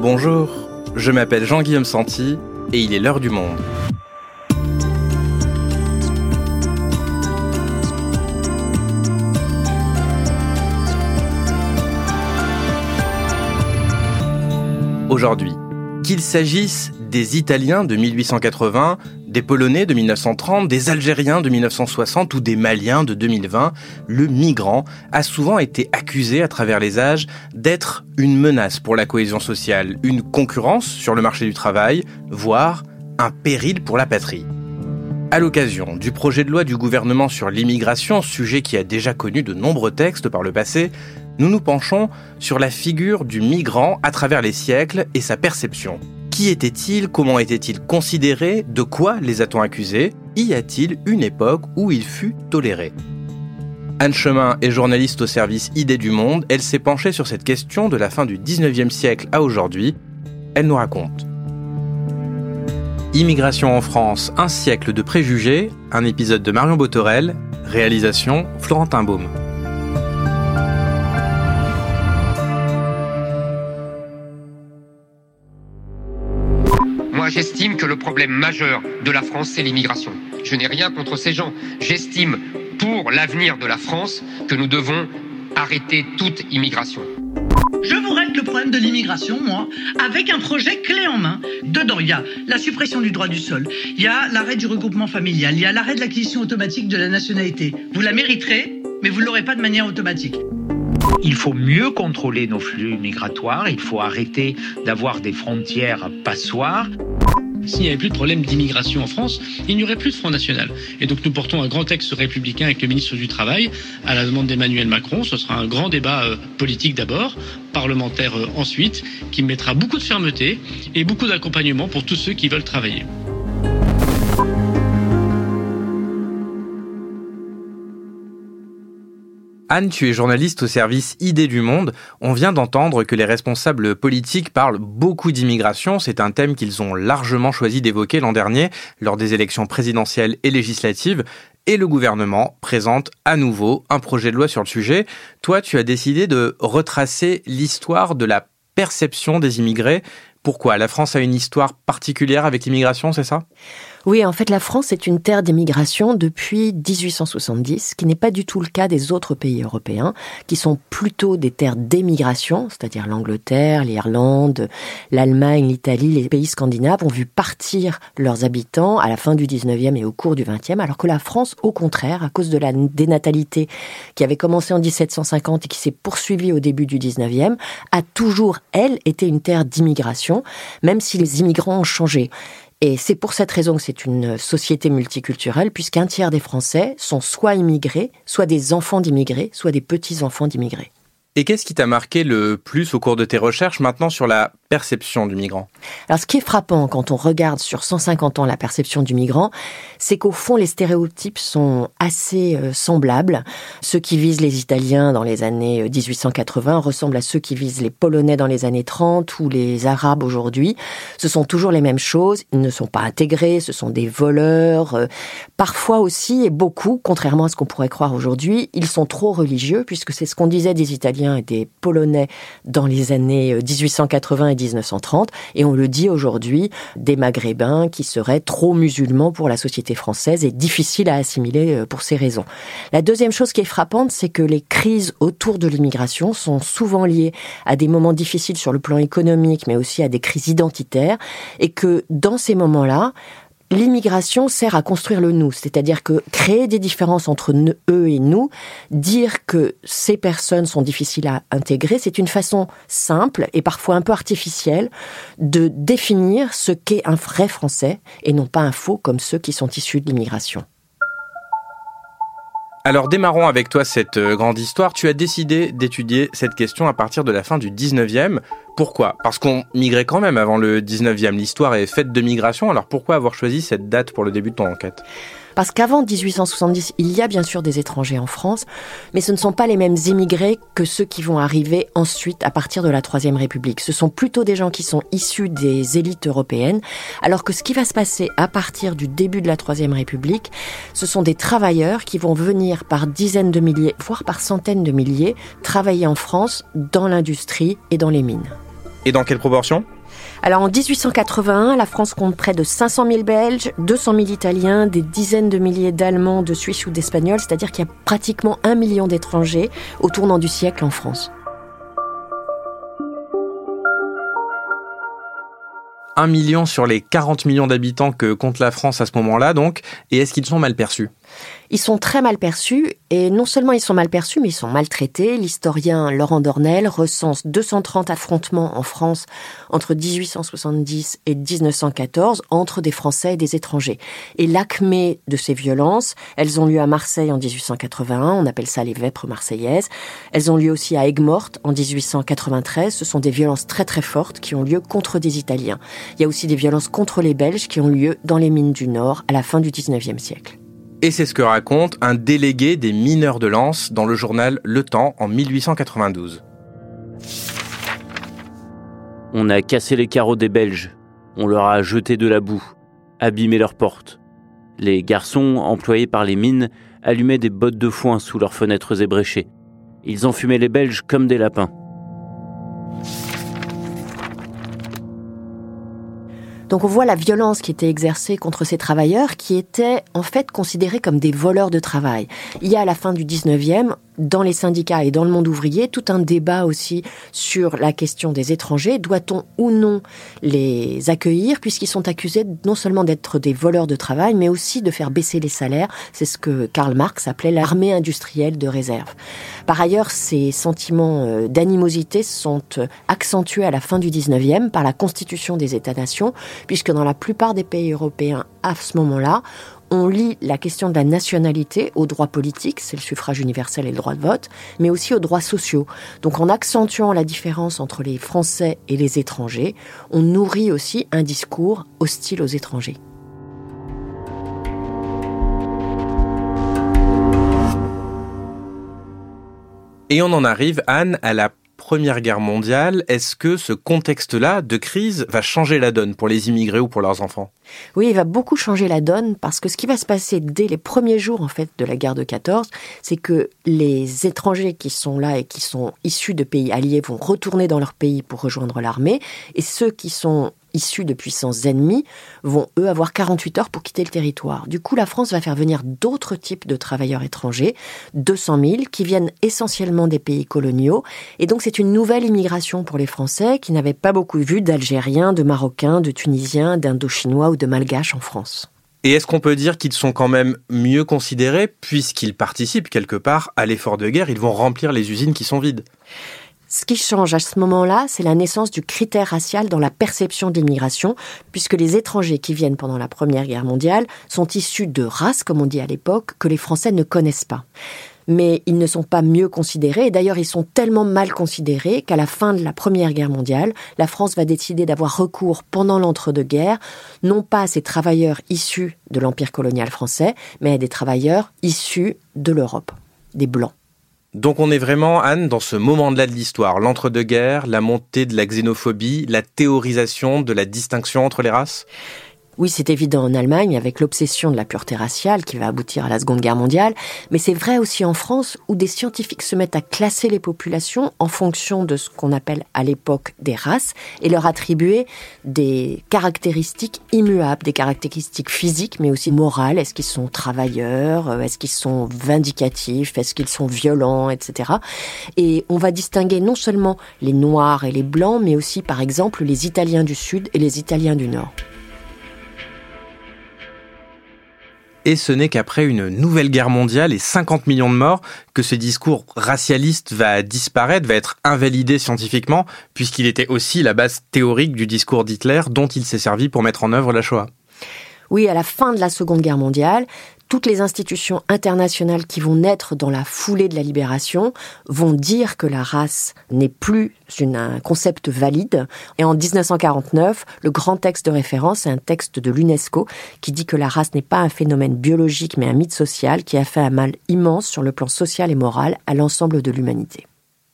Bonjour, je m'appelle Jean-Guillaume Santi et il est l'heure du monde. Aujourd'hui, qu'il s'agisse des Italiens de 1880, des Polonais de 1930, des Algériens de 1960 ou des Maliens de 2020, le migrant a souvent été accusé à travers les âges d'être une menace pour la cohésion sociale, une concurrence sur le marché du travail, voire un péril pour la patrie. À l'occasion du projet de loi du gouvernement sur l'immigration, sujet qui a déjà connu de nombreux textes par le passé, nous nous penchons sur la figure du migrant à travers les siècles et sa perception. Qui était-il? Comment était-il considéré? De quoi les a-t-on accusés? Y a-t-il une époque où il fut toléré? Anne Chemin est journaliste au service Idées du Monde. Elle s'est penchée sur cette question de la fin du 19e siècle à aujourd'hui. Elle nous raconte. Immigration en France, un siècle de préjugés, un épisode de Marion Botorel, réalisation Florentin Baume. J'estime que le problème majeur de la France, c'est l'immigration. Je n'ai rien contre ces gens. J'estime, pour l'avenir de la France, que nous devons arrêter toute immigration. Je vous règle le problème de l'immigration, moi, avec un projet clé en main. Dedans, il y a la suppression du droit du sol, il y a l'arrêt du regroupement familial, il y a l'arrêt de l'acquisition automatique de la nationalité. Vous la mériterez, mais vous ne l'aurez pas de manière automatique. Il faut mieux contrôler nos flux migratoires, il faut arrêter d'avoir des frontières passoires. S'il n'y avait plus de problème d'immigration en France, il n'y aurait plus de Front National. Et donc nous portons un grand texte républicain avec le ministre du Travail à la demande d'Emmanuel Macron. Ce sera un grand débat euh, politique d'abord, parlementaire euh, ensuite, qui mettra beaucoup de fermeté et beaucoup d'accompagnement pour tous ceux qui veulent travailler. Anne, tu es journaliste au service Idées du Monde. On vient d'entendre que les responsables politiques parlent beaucoup d'immigration. C'est un thème qu'ils ont largement choisi d'évoquer l'an dernier lors des élections présidentielles et législatives. Et le gouvernement présente à nouveau un projet de loi sur le sujet. Toi, tu as décidé de retracer l'histoire de la perception des immigrés. Pourquoi? La France a une histoire particulière avec l'immigration, c'est ça? Oui, en fait, la France est une terre d'immigration depuis 1870, ce qui n'est pas du tout le cas des autres pays européens, qui sont plutôt des terres d'émigration, c'est-à-dire l'Angleterre, l'Irlande, l'Allemagne, l'Italie, les pays scandinaves ont vu partir leurs habitants à la fin du 19e et au cours du 20e, alors que la France, au contraire, à cause de la dénatalité qui avait commencé en 1750 et qui s'est poursuivie au début du 19e, a toujours, elle, été une terre d'immigration, même si les immigrants ont changé. Et c'est pour cette raison que c'est une société multiculturelle, puisqu'un tiers des Français sont soit immigrés, soit des enfants d'immigrés, soit des petits-enfants d'immigrés. Et qu'est-ce qui t'a marqué le plus au cours de tes recherches maintenant sur la perception du migrant Alors ce qui est frappant quand on regarde sur 150 ans la perception du migrant, c'est qu'au fond les stéréotypes sont assez euh, semblables. Ceux qui visent les Italiens dans les années 1880 euh, ressemblent à ceux qui visent les Polonais dans les années 30 ou les Arabes aujourd'hui. Ce sont toujours les mêmes choses, ils ne sont pas intégrés, ce sont des voleurs. Euh, parfois aussi, et beaucoup, contrairement à ce qu'on pourrait croire aujourd'hui, ils sont trop religieux puisque c'est ce qu'on disait des Italiens et des Polonais dans les années 1880 et 1930, et on le dit aujourd'hui, des Maghrébins qui seraient trop musulmans pour la société française et difficiles à assimiler euh, pour ces raisons. La deuxième chose qui est frappante, c'est que les crises autour de l'immigration sont souvent liées à des moments difficiles sur le plan économique, mais aussi à des crises identitaires, et que dans ces moments-là, l'immigration sert à construire le nous, c'est-à-dire que créer des différences entre eux et nous, dire que ces personnes sont difficiles à intégrer, c'est une façon simple et parfois un peu artificielle de définir ce qu'est un vrai français et non pas un faux comme ceux qui sont issus de l'immigration. Alors démarrons avec toi cette euh, grande histoire. Tu as décidé d'étudier cette question à partir de la fin du 19e. Pourquoi? Parce qu'on migrait quand même avant le 19e. L'histoire est faite de migration, alors pourquoi avoir choisi cette date pour le début de ton enquête? Parce qu'avant 1870, il y a bien sûr des étrangers en France, mais ce ne sont pas les mêmes immigrés que ceux qui vont arriver ensuite à partir de la Troisième République. Ce sont plutôt des gens qui sont issus des élites européennes, alors que ce qui va se passer à partir du début de la Troisième République, ce sont des travailleurs qui vont venir par dizaines de milliers, voire par centaines de milliers, travailler en France dans l'industrie et dans les mines. Et dans quelle proportion? Alors en 1881, la France compte près de 500 000 Belges, 200 000 Italiens, des dizaines de milliers d'Allemands, de Suisses ou d'Espagnols, c'est-à-dire qu'il y a pratiquement un million d'étrangers au tournant du siècle en France. Un million sur les 40 millions d'habitants que compte la France à ce moment-là, donc, et est-ce qu'ils sont mal perçus? Ils sont très mal perçus, et non seulement ils sont mal perçus, mais ils sont maltraités. L'historien Laurent Dornel recense 230 affrontements en France entre 1870 et 1914 entre des Français et des étrangers. Et l'acmé de ces violences, elles ont lieu à Marseille en 1881, on appelle ça les vêpres marseillaises. Elles ont lieu aussi à Aigues-Mortes en 1893. Ce sont des violences très très fortes qui ont lieu contre des Italiens. Il y a aussi des violences contre les Belges qui ont lieu dans les mines du Nord à la fin du 19e siècle. Et c'est ce que raconte un délégué des mineurs de Lens dans le journal Le Temps en 1892. On a cassé les carreaux des Belges, on leur a jeté de la boue, abîmé leurs portes. Les garçons, employés par les mines, allumaient des bottes de foin sous leurs fenêtres ébréchées. Ils enfumaient les Belges comme des lapins. Donc on voit la violence qui était exercée contre ces travailleurs qui étaient en fait considérés comme des voleurs de travail. Il y a à la fin du 19e dans les syndicats et dans le monde ouvrier tout un débat aussi sur la question des étrangers. Doit-on ou non les accueillir puisqu'ils sont accusés non seulement d'être des voleurs de travail, mais aussi de faire baisser les salaires. C'est ce que Karl Marx appelait l'armée industrielle de réserve. Par ailleurs, ces sentiments euh, d'animosité sont euh, accentués à la fin du 19e par la constitution des États-nations, puisque dans la plupart des pays européens, à ce moment-là, on lit la question de la nationalité aux droits politiques, c'est le suffrage universel et le droit de vote, mais aussi aux droits sociaux. Donc en accentuant la différence entre les Français et les étrangers, on nourrit aussi un discours hostile aux étrangers. Et on en arrive, Anne, à la Première Guerre mondiale, est-ce que ce contexte-là de crise va changer la donne pour les immigrés ou pour leurs enfants? Oui, il va beaucoup changer la donne parce que ce qui va se passer dès les premiers jours en fait de la guerre de 14, c'est que les étrangers qui sont là et qui sont issus de pays alliés vont retourner dans leur pays pour rejoindre l'armée et ceux qui sont issus de puissances ennemies vont, eux, avoir 48 heures pour quitter le territoire. Du coup, la France va faire venir d'autres types de travailleurs étrangers, 200 000, qui viennent essentiellement des pays coloniaux. Et donc, c'est une nouvelle immigration pour les Français qui n'avaient pas beaucoup vu d'Algériens, de Marocains, de Tunisiens, d'Indochinois ou de Malgaches en France. Et est-ce qu'on peut dire qu'ils sont quand même mieux considérés puisqu'ils participent quelque part à l'effort de guerre? Ils vont remplir les usines qui sont vides. Ce qui change à ce moment-là, c'est la naissance du critère racial dans la perception de l'immigration, puisque les étrangers qui viennent pendant la Première Guerre mondiale sont issus de races, comme on dit à l'époque, que les Français ne connaissent pas. Mais ils ne sont pas mieux considérés, et d'ailleurs ils sont tellement mal considérés qu'à la fin de la Première Guerre mondiale, la France va décider d'avoir recours pendant l'entre-deux-guerres, non pas à ces travailleurs issus de l'Empire colonial français, mais à des travailleurs issus de l'Europe, des Blancs. Donc on est vraiment, Anne, dans ce moment-là de l'histoire, l'entre-deux-guerres, la montée de la xénophobie, la théorisation de la distinction entre les races oui, c'est évident en Allemagne avec l'obsession de la pureté raciale qui va aboutir à la Seconde Guerre mondiale, mais c'est vrai aussi en France où des scientifiques se mettent à classer les populations en fonction de ce qu'on appelle à l'époque des races et leur attribuer des caractéristiques immuables, des caractéristiques physiques mais aussi morales. Est-ce qu'ils sont travailleurs? Est-ce qu'ils sont vindicatifs? Est-ce qu'ils sont violents? Etc. Et on va distinguer non seulement les noirs et les blancs, mais aussi par exemple les Italiens du Sud et les Italiens du Nord. Et ce n'est qu'après une nouvelle guerre mondiale et 50 millions de morts que ce discours racialiste va disparaître, va être invalidé scientifiquement, puisqu'il était aussi la base théorique du discours d'Hitler dont il s'est servi pour mettre en œuvre la Shoah. Oui, à la fin de la Seconde Guerre mondiale, toutes les institutions internationales qui vont naître dans la foulée de la libération vont dire que la race n'est plus un concept valide. Et en 1949, le grand texte de référence est un texte de l'UNESCO qui dit que la race n'est pas un phénomène biologique mais un mythe social qui a fait un mal immense sur le plan social et moral à l'ensemble de l'humanité.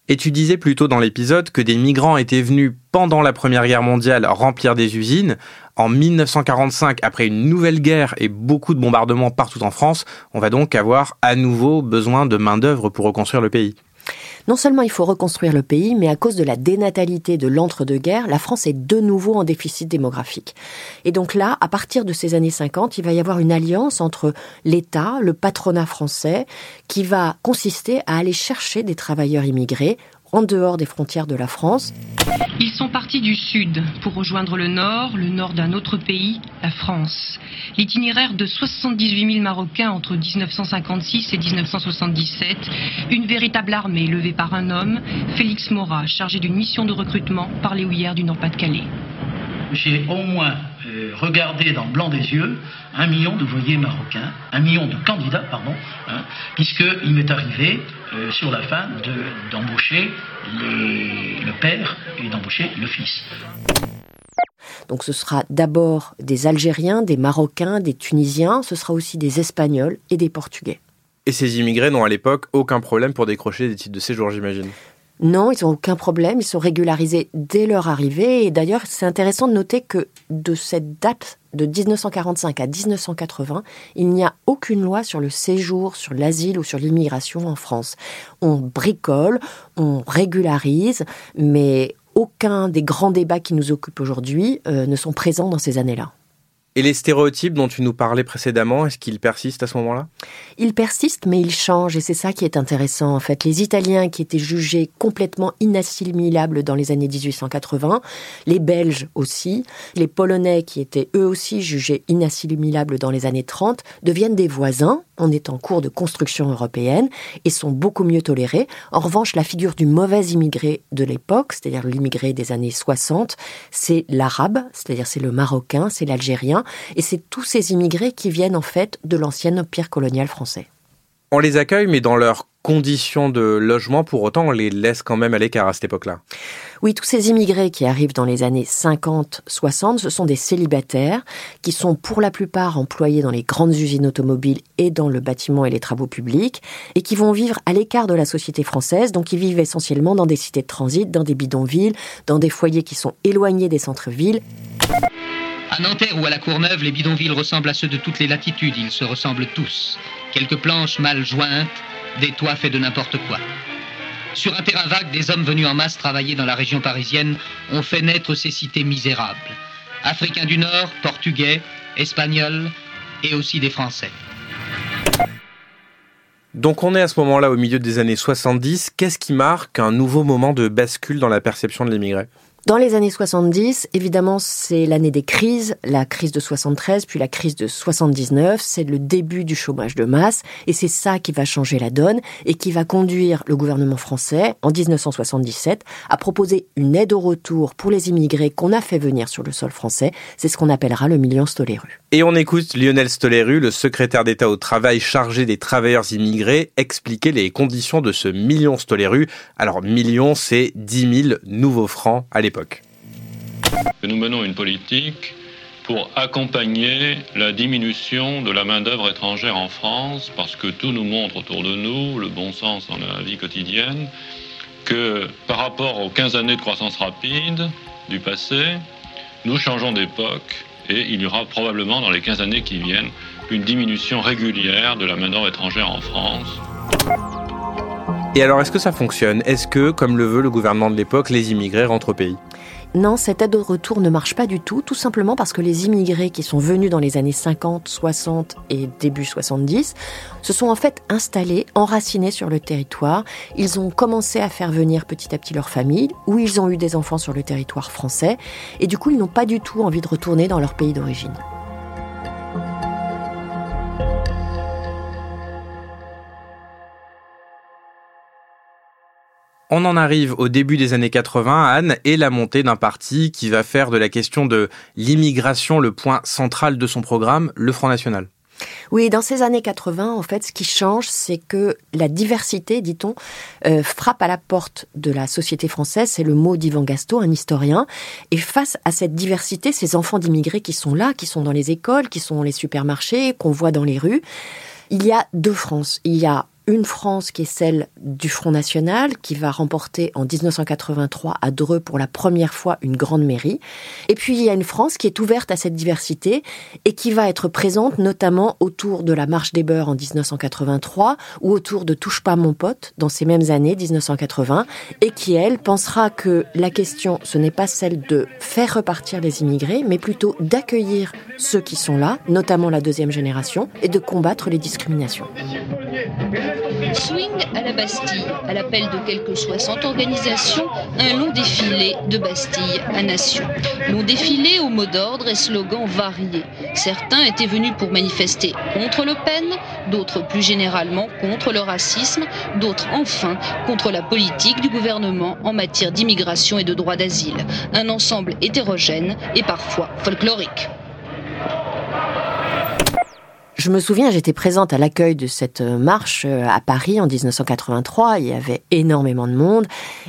Et tu disais plus tôt dans l'épisode que des migrants étaient venus pendant la Première Guerre mondiale remplir des usines. En 1945, après une nouvelle guerre et beaucoup de bombardements partout en France, on va donc avoir à nouveau besoin de main-d'œuvre pour reconstruire le pays. Non seulement il faut reconstruire le pays, mais à cause de la dénatalité de l'entre-deux-guerres, la France est de nouveau en déficit démographique. Et donc là, à partir de ces années 50, il va y avoir une alliance entre l'État, le patronat français, qui va consister à aller chercher des travailleurs immigrés en dehors des frontières de la France. Ils sont partis du sud pour rejoindre le nord, le nord d'un autre pays, la France. L'itinéraire de 78 000 Marocains entre 1956 et 1977, une véritable armée levée par un homme, Félix Morat, chargé d'une mission de recrutement par les houillères du Nord-Pas-de-Calais j'ai au moins euh, regardé dans le blanc des yeux un million d'ouvriers marocains, un million de candidats, pardon, hein, puisqu'il m'est arrivé euh, sur la fin d'embaucher le père et d'embaucher le fils. Donc ce sera d'abord des Algériens, des Marocains, des Tunisiens, ce sera aussi des Espagnols et des Portugais. Et ces immigrés n'ont à l'époque aucun problème pour décrocher des titres de séjour, j'imagine? Non, ils n'ont aucun problème, ils sont régularisés dès leur arrivée. Et d'ailleurs, c'est intéressant de noter que de cette date de 1945 à 1980, il n'y a aucune loi sur le séjour, sur l'asile ou sur l'immigration en France. On bricole, on régularise, mais aucun des grands débats qui nous occupent aujourd'hui euh, ne sont présents dans ces années-là. Et les stéréotypes dont tu nous parlais précédemment, est-ce qu'ils persistent à ce moment-là? Ils persistent, mais ils changent, et c'est ça qui est intéressant en fait. Les Italiens qui étaient jugés complètement inassimilables dans les années 1880, les Belges aussi, les Polonais qui étaient eux aussi jugés inassimilables dans les années 30, deviennent des voisins on est en cours de construction européenne et sont beaucoup mieux tolérés. En revanche, la figure du mauvais immigré de l'époque, c'est-à-dire l'immigré des années 60, c'est l'arabe, c'est-à-dire c'est le marocain, c'est l'algérien, et c'est tous ces immigrés qui viennent en fait de l'ancien empire colonial français. On les accueille, mais dans leurs conditions de logement, pour autant, on les laisse quand même à l'écart à cette époque-là. Oui, tous ces immigrés qui arrivent dans les années 50-60, ce sont des célibataires qui sont pour la plupart employés dans les grandes usines automobiles et dans le bâtiment et les travaux publics, et qui vont vivre à l'écart de la société française, donc ils vivent essentiellement dans des cités de transit, dans des bidonvilles, dans des foyers qui sont éloignés des centres-villes. À Nanterre ou à la Courneuve, les bidonvilles ressemblent à ceux de toutes les latitudes, ils se ressemblent tous. Quelques planches mal jointes, des toits faits de n'importe quoi. Sur un terrain vague, des hommes venus en masse travailler dans la région parisienne ont fait naître ces cités misérables. Africains du Nord, Portugais, Espagnols et aussi des Français. Donc on est à ce moment-là au milieu des années 70. Qu'est-ce qui marque un nouveau moment de bascule dans la perception de l'immigré dans les années 70, évidemment, c'est l'année des crises, la crise de 73, puis la crise de 79, c'est le début du chômage de masse, et c'est ça qui va changer la donne et qui va conduire le gouvernement français, en 1977, à proposer une aide au retour pour les immigrés qu'on a fait venir sur le sol français. C'est ce qu'on appellera le million Stoléru. Et on écoute Lionel Stoléru, le secrétaire d'État au travail chargé des travailleurs immigrés, expliquer les conditions de ce million Stoléru. Alors, million, c'est 10 000 nouveaux francs à l'époque. Nous menons une politique pour accompagner la diminution de la main-d'œuvre étrangère en France, parce que tout nous montre autour de nous, le bon sens dans la vie quotidienne, que par rapport aux 15 années de croissance rapide du passé, nous changeons d'époque et il y aura probablement dans les 15 années qui viennent une diminution régulière de la main-d'œuvre étrangère en France. Et alors, est-ce que ça fonctionne? Est-ce que, comme le veut le gouvernement de l'époque, les immigrés rentrent au pays? Non, cette aide au retour ne marche pas du tout, tout simplement parce que les immigrés qui sont venus dans les années 50, 60 et début 70 se sont en fait installés, enracinés sur le territoire. Ils ont commencé à faire venir petit à petit leur famille, ou ils ont eu des enfants sur le territoire français, et du coup ils n'ont pas du tout envie de retourner dans leur pays d'origine. On en arrive au début des années 80, Anne, et la montée d'un parti qui va faire de la question de l'immigration le point central de son programme, le Front National. Oui, dans ces années 80, en fait, ce qui change, c'est que la diversité, dit-on, euh, frappe à la porte de la société française. C'est le mot d'Ivan Gasto, un historien. Et face à cette diversité, ces enfants d'immigrés qui sont là, qui sont dans les écoles, qui sont dans les supermarchés, qu'on voit dans les rues, il y a deux France. Il y a une France qui est celle du Front National, qui va remporter en 1983 à Dreux pour la première fois une grande mairie. Et puis il y a une France qui est ouverte à cette diversité et qui va être présente notamment autour de la Marche des Beurs en 1983 ou autour de Touche pas mon pote dans ces mêmes années 1980 et qui elle pensera que la question ce n'est pas celle de faire repartir les immigrés mais plutôt d'accueillir ceux qui sont là, notamment la deuxième génération, et de combattre les discriminations. Swing à la Bastille, à l'appel de quelques 60 organisations, un long défilé de Bastille à Nation. Long défilé aux mots d'ordre et slogans variés. Certains étaient venus pour manifester contre Le Pen, d'autres plus généralement contre le racisme, d'autres enfin contre la politique du gouvernement en matière d'immigration et de droit d'asile. Un ensemble hétérogène et parfois folklorique. Je me souviens, j'étais présente à l'accueil de cette euh, marche euh, à Paris en 1983. Il y avait énormément de monde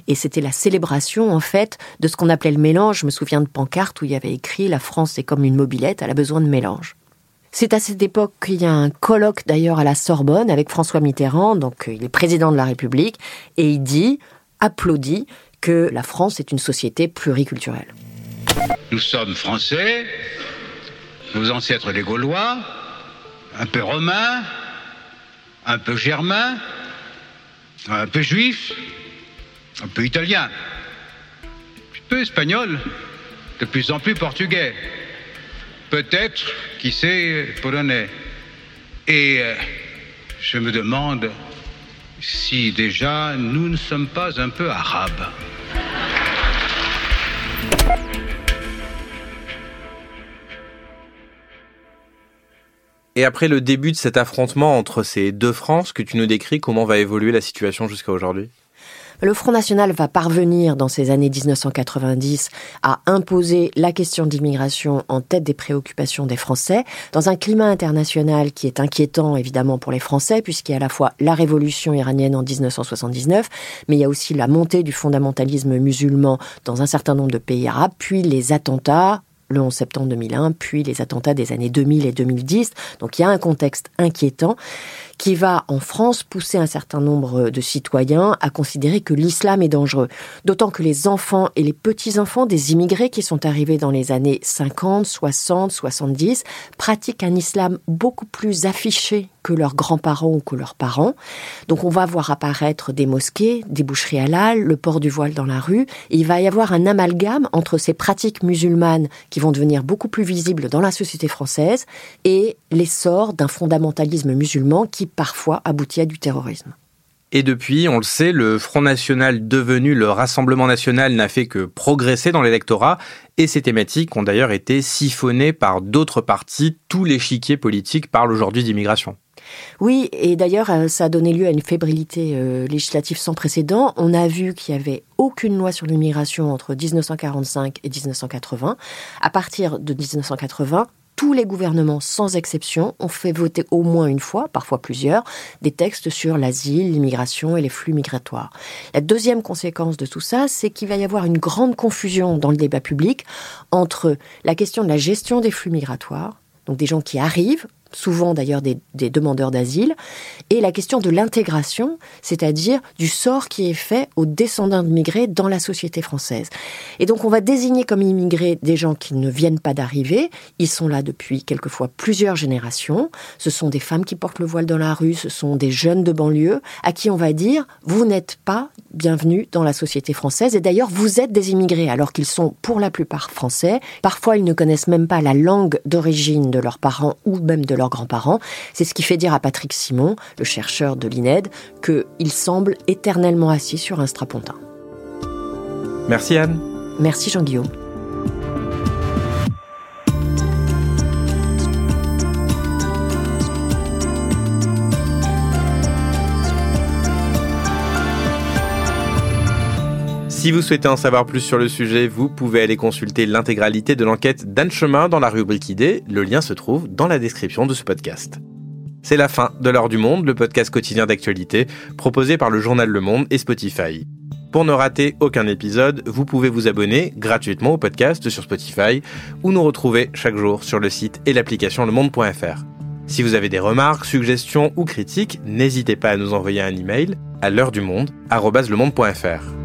et c'était la célébration, en fait, de ce qu'on appelait le mélange. Je me souviens de pancartes où il y avait écrit La France est comme une mobilette, elle a besoin de mélange. C'est à cette époque qu'il y a un colloque d'ailleurs à la Sorbonne avec François Mitterrand, donc euh, il est président de la République, et il dit, applaudit, que la France est une société pluriculturelle. Nous sommes français, nos ancêtres les Gaulois, un peu romain, un peu germain, un peu juif, un peu italien, un peu espagnol, de plus en plus portugais, peut-être, qui sait, polonais. Et euh, je me demande si déjà nous ne sommes pas un peu arabes. Et après le début de cet affrontement entre ces deux France que tu nous décris, comment va évoluer la situation jusqu'à aujourd'hui? Le Front National va parvenir dans ces années 1990 à imposer la question d'immigration en tête des préoccupations des Français, dans un climat international qui est inquiétant évidemment pour les Français, puisqu'il y a à la fois la révolution iranienne en 1979, mais il y a aussi la montée du fondamentalisme musulman dans un certain nombre de pays arabes, puis les attentats le 11 septembre 2001, puis les attentats des années 2000 et 2010. Donc il y a un contexte inquiétant qui va en France pousser un certain nombre de citoyens à considérer que l'islam est dangereux. D'autant que les enfants et les petits-enfants des immigrés qui sont arrivés dans les années 50, 60, 70 pratiquent un islam beaucoup plus affiché que leurs grands-parents ou que leurs parents. Donc on va voir apparaître des mosquées, des boucheries halal, le port du voile dans la rue. Il va y avoir un amalgame entre ces pratiques musulmanes qui vont devenir beaucoup plus visibles dans la société française et l'essor d'un fondamentalisme musulman qui parfois aboutit à du terrorisme. Et depuis, on le sait, le Front National devenu le Rassemblement National n'a fait que progresser dans l'électorat, et ces thématiques ont d'ailleurs été siphonnées par d'autres partis. Tout l'échiquier politique parle aujourd'hui d'immigration. Oui, et d'ailleurs, euh, ça a donné lieu à une fébrilité euh, législative sans précédent. On a vu qu'il n'y avait aucune loi sur l'immigration entre 1945 et 1980. À partir de 1980, tous les gouvernements, sans exception, ont fait voter au moins une fois, parfois plusieurs, des textes sur l'asile, l'immigration et les flux migratoires. La deuxième conséquence de tout ça, c'est qu'il va y avoir une grande confusion dans le débat public entre la question de la gestion des flux migratoires, donc des gens qui arrivent souvent d'ailleurs des, demandeurs d'asile, et la question de l'intégration, c'est-à-dire du sort qui est fait aux descendants de migrés dans la société française. Et donc on va désigner comme immigrés des gens qui ne viennent pas d'arriver, ils sont là depuis quelquefois plusieurs générations, ce sont des femmes qui portent le voile dans la rue, ce sont des jeunes de banlieue, à qui on va dire, vous n'êtes pas bienvenus dans la société française, et d'ailleurs vous êtes des immigrés, alors qu'ils sont pour la plupart français, parfois ils ne connaissent même pas la langue d'origine de leurs parents ou même de leurs grands-parents. C'est ce qui fait dire à Patrick Simon, le chercheur de l'INED, qu'il semble éternellement assis sur un strapontin. Merci Anne. Merci Jean-Guillaume. Si vous souhaitez en savoir plus sur le sujet, vous pouvez aller consulter l'intégralité de l'enquête d'Anne Chemin dans la rubrique Idées. Le lien se trouve dans la description de ce podcast. C'est la fin de l'heure du monde, le podcast quotidien d'actualité proposé par le journal Le Monde et Spotify. Pour ne rater aucun épisode, vous pouvez vous abonner gratuitement au podcast sur Spotify ou nous retrouver chaque jour sur le site et l'application lemonde.fr. Si vous avez des remarques, suggestions ou critiques, n'hésitez pas à nous envoyer un email à l'heure du monde @lemonde.fr.